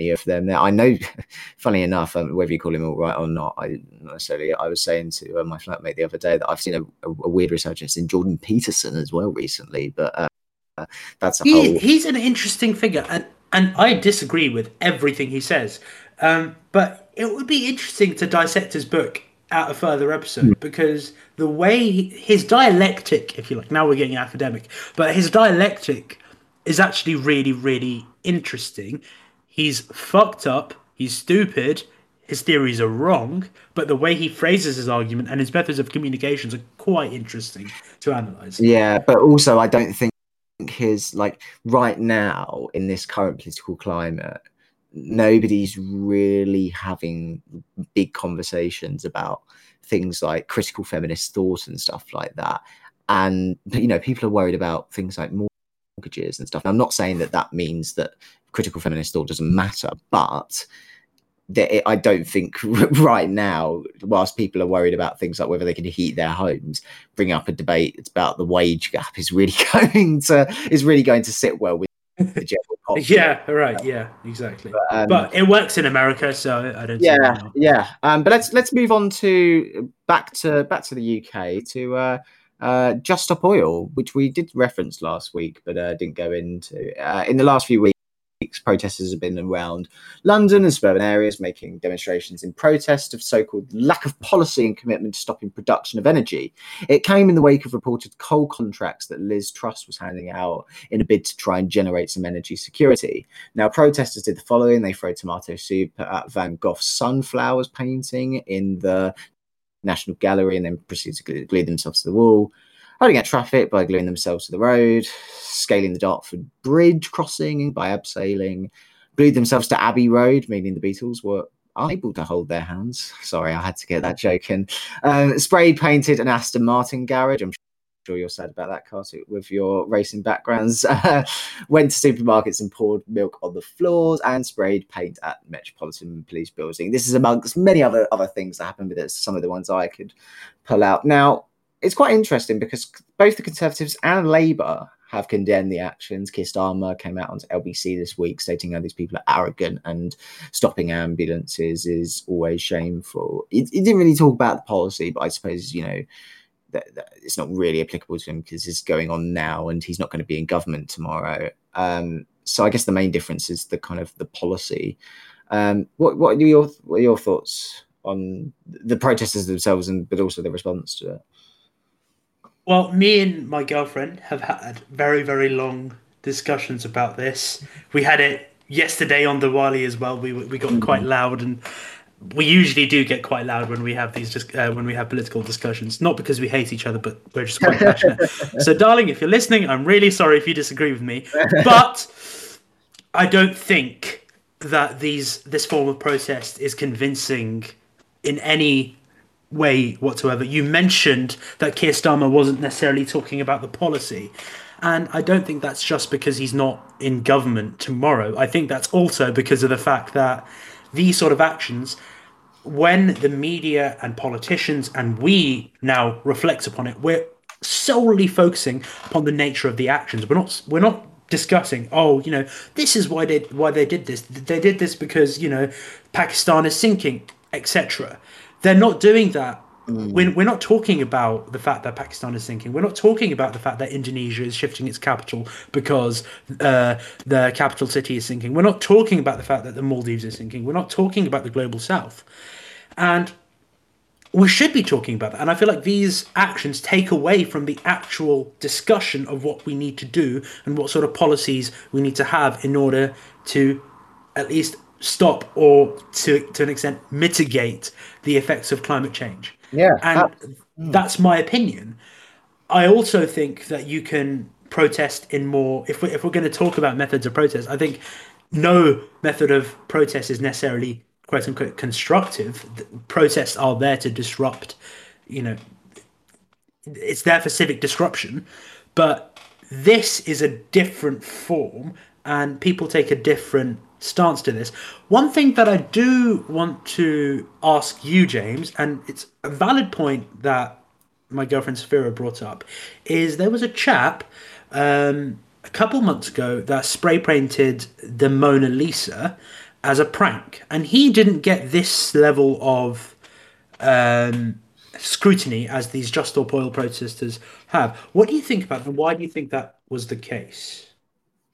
of them there. I know, funny enough, um, whether you call him alt right or not, I not necessarily. I was saying to uh, my flatmate the other day that I've seen a, a, a, weird resurgence in Jordan Peterson as well recently, but uh, that's a he, whole. He's an interesting figure, and and I disagree with everything he says. Um, but it would be interesting to dissect his book at a further episode mm. because the way he, his dialectic, if you like, now we're getting academic, but his dialectic is actually really, really interesting he's fucked up, he's stupid, his theories are wrong, but the way he phrases his argument and his methods of communications are quite interesting to analyze. Yeah, but also I don't think his like right now in this current political climate, nobody's really having big conversations about things like critical feminist thought and stuff like that. And you know, people are worried about things like mortgages and stuff. I'm not saying that that means that critical feminist thought doesn't matter, but that I don't think right now, whilst people are worried about things like whether they can heat their homes, bring up a debate about the wage gap is really going to is really going to sit well with the general populace. yeah, right. Yeah, exactly. But, um, but, it works in America, so I don't. Yeah, yeah. Um, but let's let's move on to back to back to the UK to. Uh, uh, Just Stop Oil, which we did reference last week, but uh, didn't go into. Uh, in the last few weeks, protesters have been around London and suburban areas making demonstrations in protest of so called lack of policy and commitment to stopping production of energy. It came in the wake of reported coal contracts that Liz Truss was handing out in a bid to try and generate some energy security. Now, protesters did the following they threw tomato soup at Van Gogh's sunflowers painting in the National Gallery and then proceeded to glue themselves to the wall holding out traffic by gluing themselves to the road, scaling the Dartford Bridge crossing by abseiling, glued themselves to Abbey Road, meaning the Beatles were unable to hold their hands. Sorry, I had to get that joke in. Um, spray painted an Aston Martin garage. I'm sure you're sad about that, car with your racing backgrounds. went to supermarkets and poured milk on the floors and sprayed paint at Metropolitan Police Building. This is amongst many other other things that happened, but it's some of the ones I could pull out. Now, it's quite interesting because both the Conservatives and Labour have condemned the actions. Keir Starmer came out onto LBC this week stating how these people are arrogant and stopping ambulances is always shameful. He, he didn't really talk about the policy, but I suppose, you know, that, that it's not really applicable to him because it's going on now and he's not going to be in government tomorrow. Um, so I guess the main difference is the kind of the policy. Um, what, what are your what are your thoughts on the protesters themselves and but also the response to it? Well, me and my girlfriend have had very very long discussions about this. We had it yesterday on the Wally as well. We we got mm-hmm. quite loud and we usually do get quite loud when we have these just uh, when we have political discussions not because we hate each other but we're just quite passionate so darling if you're listening i'm really sorry if you disagree with me but i don't think that these this form of protest is convincing in any way whatsoever you mentioned that Keir Starmer wasn't necessarily talking about the policy and I don't think that's just because he's not in government tomorrow. I think that's also because of the fact that these sort of actions when the media and politicians and we now reflect upon it, we're solely focusing upon the nature of the actions. We're not we're not discussing, oh, you know, this is why they why they did this. They did this because you know Pakistan is sinking, etc. They're not doing that. Mm. We're, we're not talking about the fact that Pakistan is sinking. We're not talking about the fact that Indonesia is shifting its capital because uh, the capital city is sinking. We're not talking about the fact that the Maldives is sinking. We're not talking about the global south. And we should be talking about that. And I feel like these actions take away from the actual discussion of what we need to do and what sort of policies we need to have in order to at least stop or to, to an extent mitigate the effects of climate change. Yeah. And uh, that's my opinion. I also think that you can protest in more if we're, if we're going to talk about methods of protest, I think no method of protest is necessarily quote unquote constructive. Protests are there to disrupt, you know, it's there for civic disruption, but this is a different form and people take a different stance to this. One thing that I do want to ask you, James, and it's a valid point that my girlfriend Safira brought up, is there was a chap um, a couple months ago that spray painted the Mona Lisa as a prank, and he didn't get this level of um, scrutiny as these Just Stop Oil protesters have. What do you think about them? Why do you think that was the case?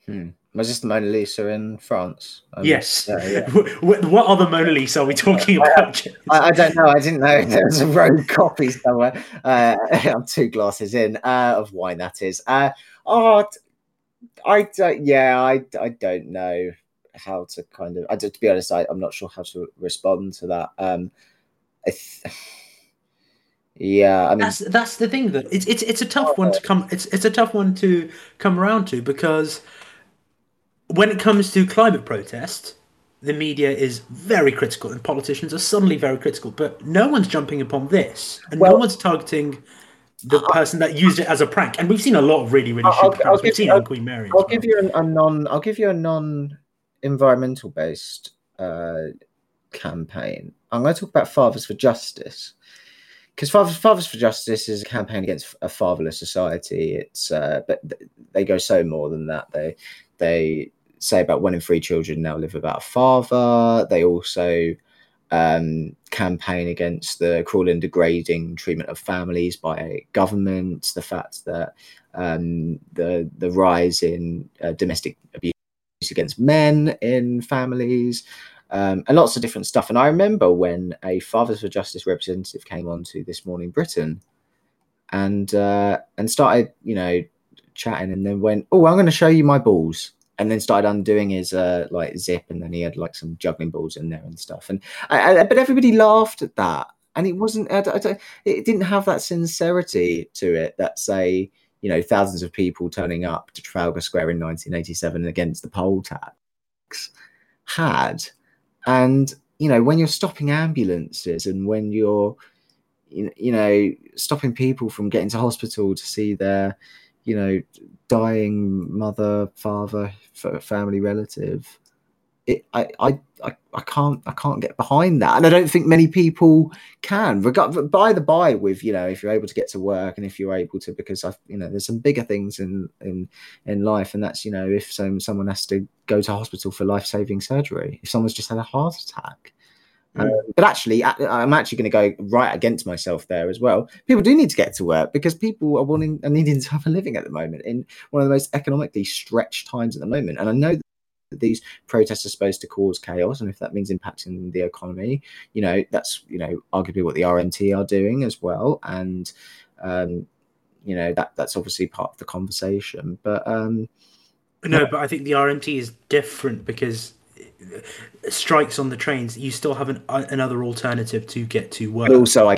Hmm. Was this the Mona Lisa in France? Um, yes. Yeah, yeah. what other Mona Lisa are we talking about? I, I, don't know. I didn't know there was a road copy somewhere. Uh, I'm two glasses in uh, of wine. That is. Uh, oh, I don't. Yeah, I, I don't know how to kind of. I to be honest, I, I'm not sure how to respond to that. Um, yeah, I mean, that's that's the thing that it's it's it's a tough one to come. It's it's a tough one to come around to because when it comes to climate protest, the media is very critical and politicians are suddenly very critical. But no one's jumping upon this, and well, no one's targeting the person that used it as a prank. And we've seen a lot of really really stupid pranks. We've seen Queen Mary. I'll well. give you a non. I'll give you a non environmental based uh, campaign, I'm going to talk about Fathers for Justice. Because Fathers, Fathers for Justice is a campaign against a fatherless society. It's uh, but they go so more than that. They they say about one in three children now live without a father. They also um, campaign against the cruel and degrading treatment of families by governments. The fact that um, the the rise in uh, domestic abuse against men in families, um, and lots of different stuff. And I remember when a Fathers for Justice representative came on to This Morning Britain and uh, and started, you know, chatting, and then went, "Oh, I'm going to show you my balls." And then started undoing his uh, like zip, and then he had like some juggling balls in there and stuff. And I, I, but everybody laughed at that, and it wasn't. I, it didn't have that sincerity to it that say you know, thousands of people turning up to Trafalgar Square in 1987 against the poll tax had. And, you know, when you're stopping ambulances and when you're, you know, stopping people from getting to hospital to see their, you know, dying mother, father, family relative, it, I, I, I, I can't, I can't get behind that, and I don't think many people can. Regard by the by, with you know, if you're able to get to work and if you're able to, because I, you know, there's some bigger things in in in life, and that's you know, if some someone has to go to hospital for life saving surgery, if someone's just had a heart attack. Mm. Um, but actually, I, I'm actually going to go right against myself there as well. People do need to get to work because people are wanting and needing to have a living at the moment in one of the most economically stretched times at the moment. And I know that these protests are supposed to cause chaos, and if that means impacting the economy, you know, that's you know arguably what the RMT are doing as well, and um, you know that that's obviously part of the conversation. But um, no, but I think the RMT is different because strikes on the trains, you still have an, another alternative to get to work. But also, I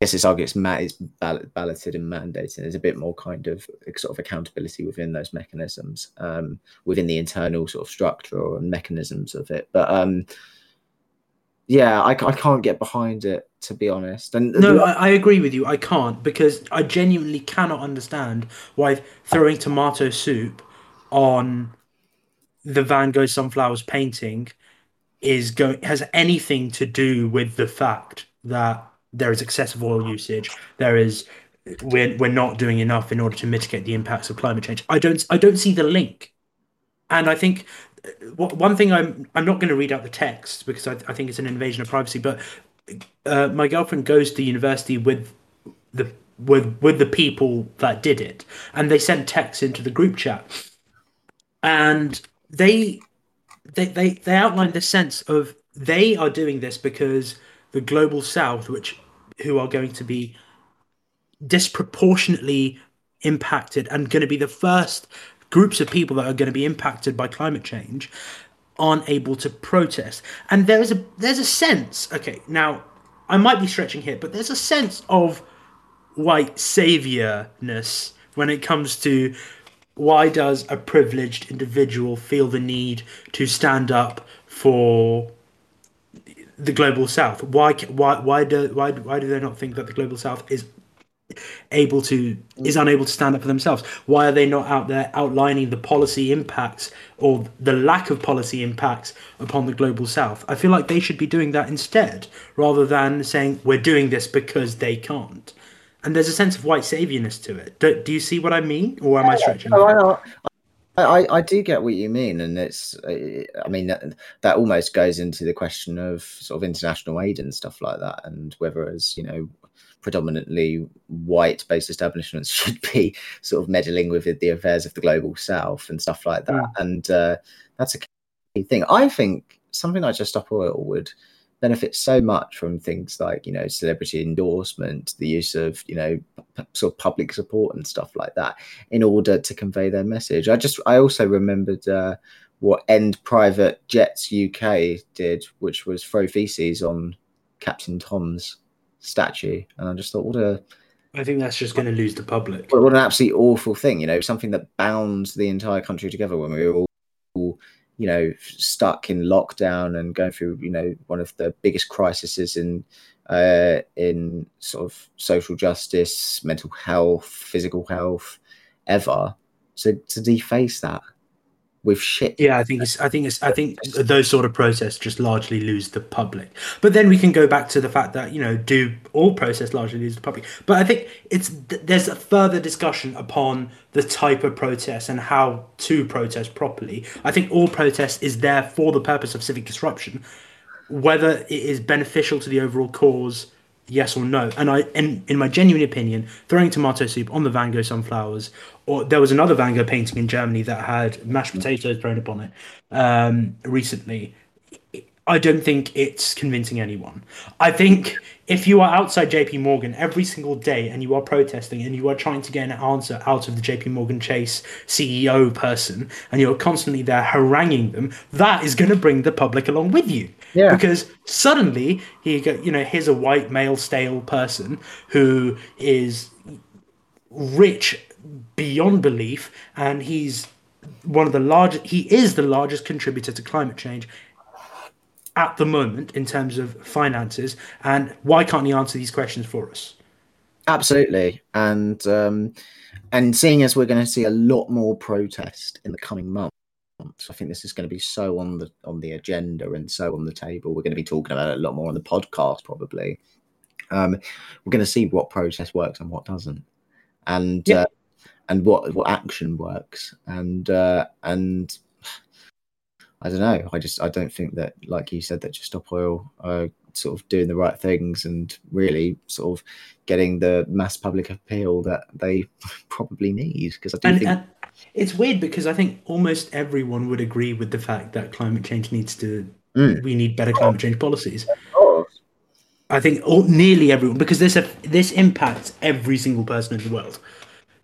guess it's argued it's, ma- it's balloted and mandated. There's a bit more kind of sort of accountability within those mechanisms, um, within the internal sort of structure and mechanisms of it. But um, yeah, I, I can't get behind it to be honest. And no, I, I agree with you. I can't because I genuinely cannot understand why throwing tomato soup on the Van Gogh Sunflowers painting is going has anything to do with the fact that there is excessive oil usage. There is we're we're not doing enough in order to mitigate the impacts of climate change. I don't I don't see the link, and I think one thing I'm I'm not going to read out the text because I, I think it's an invasion of privacy. But uh, my girlfriend goes to university with the with with the people that did it, and they sent texts into the group chat, and they they they they outline the sense of they are doing this because the global south, which who are going to be disproportionately impacted and going to be the first groups of people that are going to be impacted by climate change aren't able to protest. And there's a there's a sense okay now i might be stretching here but there's a sense of white saviorness when it comes to why does a privileged individual feel the need to stand up for the global south? Why why why do why, why do they not think that the global south is able to is unable to stand up for themselves? Why are they not out there outlining the policy impacts or the lack of policy impacts upon the global south? I feel like they should be doing that instead rather than saying we're doing this because they can't and there's a sense of white saviorness to it do, do you see what i mean or am i stretching I, I, I do get what you mean, and it's, I mean, that, that almost goes into the question of sort of international aid and stuff like that, and whether, as you know, predominantly white based establishments should be sort of meddling with the affairs of the global south and stuff like that. Mm. And uh, that's a key thing. I think something like Just Stop Oil would benefit so much from things like you know celebrity endorsement the use of you know p- sort of public support and stuff like that in order to convey their message i just i also remembered uh, what end private jets uk did which was throw feces on captain tom's statue, and I just thought, what a I think that's just going to lose the public. What, what an absolutely awful thing, you know, something that bound the entire country together when we were all, you know, stuck in lockdown and going through, you know, one of the biggest crises in uh, in sort of social justice, mental health, physical health ever. So to deface that with shit. Yeah, I think it's, I think it's, I think those sort of protests just largely lose the public. But then we can go back to the fact that you know, do all protests largely lose the public? But I think it's there's a further discussion upon the type of protest and how to protest properly. I think all protest is there for the purpose of civic disruption, whether it is beneficial to the overall cause yes or no. And I, in, in my genuine opinion, throwing tomato soup on the Van Gogh sunflowers, or there was another Van Gogh painting in Germany that had mashed potatoes thrown upon it um, recently. I don't think it's convincing anyone. I think if you are outside JP Morgan every single day and you are protesting and you are trying to get an answer out of the JP Morgan Chase CEO person and you're constantly there haranguing them, that is going to bring the public along with you. Yeah. Because suddenly he you know here's a white male stale person who is rich beyond belief and he's one of the largest he is the largest contributor to climate change at the moment in terms of finances, and why can't he answer these questions for us? Absolutely, and um, and seeing as we're going to see a lot more protest in the coming months, I think this is going to be so on the on the agenda and so on the table. We're going to be talking about it a lot more on the podcast, probably. Um, we're going to see what process works and what doesn't, and yeah. uh, and what what action works, and uh, and I don't know. I just I don't think that, like you said, that just stop oil are sort of doing the right things and really sort of getting the mass public appeal that they probably need. Because I do and, think. And, It's weird because I think almost everyone would agree with the fact that climate change needs to. Mm. We need better climate change policies. I think all, nearly everyone because this this impacts every single person in the world.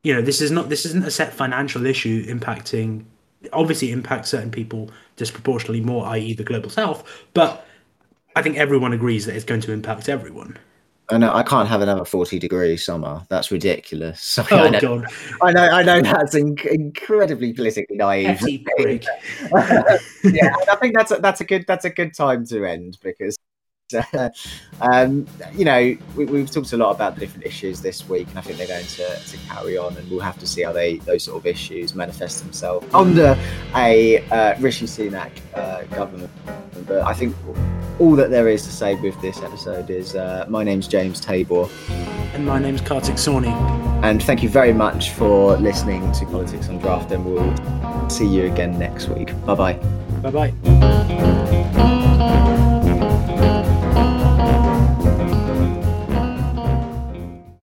You know, this is not this isn't a set financial issue impacting. Obviously, impacts certain people disproportionately more, i.e., the global south. But I think everyone agrees that it's going to impact everyone. I know I can't have another forty degree summer. That's ridiculous. Sorry, Oh I, know, God, I know, I know that's inc- incredibly politically naive. yeah, I think that's a, that's a good that's a good time to end because. Um, you know, we, we've talked a lot about the different issues this week, and I think they're going to, to carry on, and we'll have to see how they those sort of issues manifest themselves under a uh, Rishi Sunak uh, government. But I think all that there is to say with this episode is uh, my name's James Tabor, And my name's Kartik Sawhney. and thank you very much for listening to Politics on Draft, and we'll see you again next week. Bye bye. Bye bye.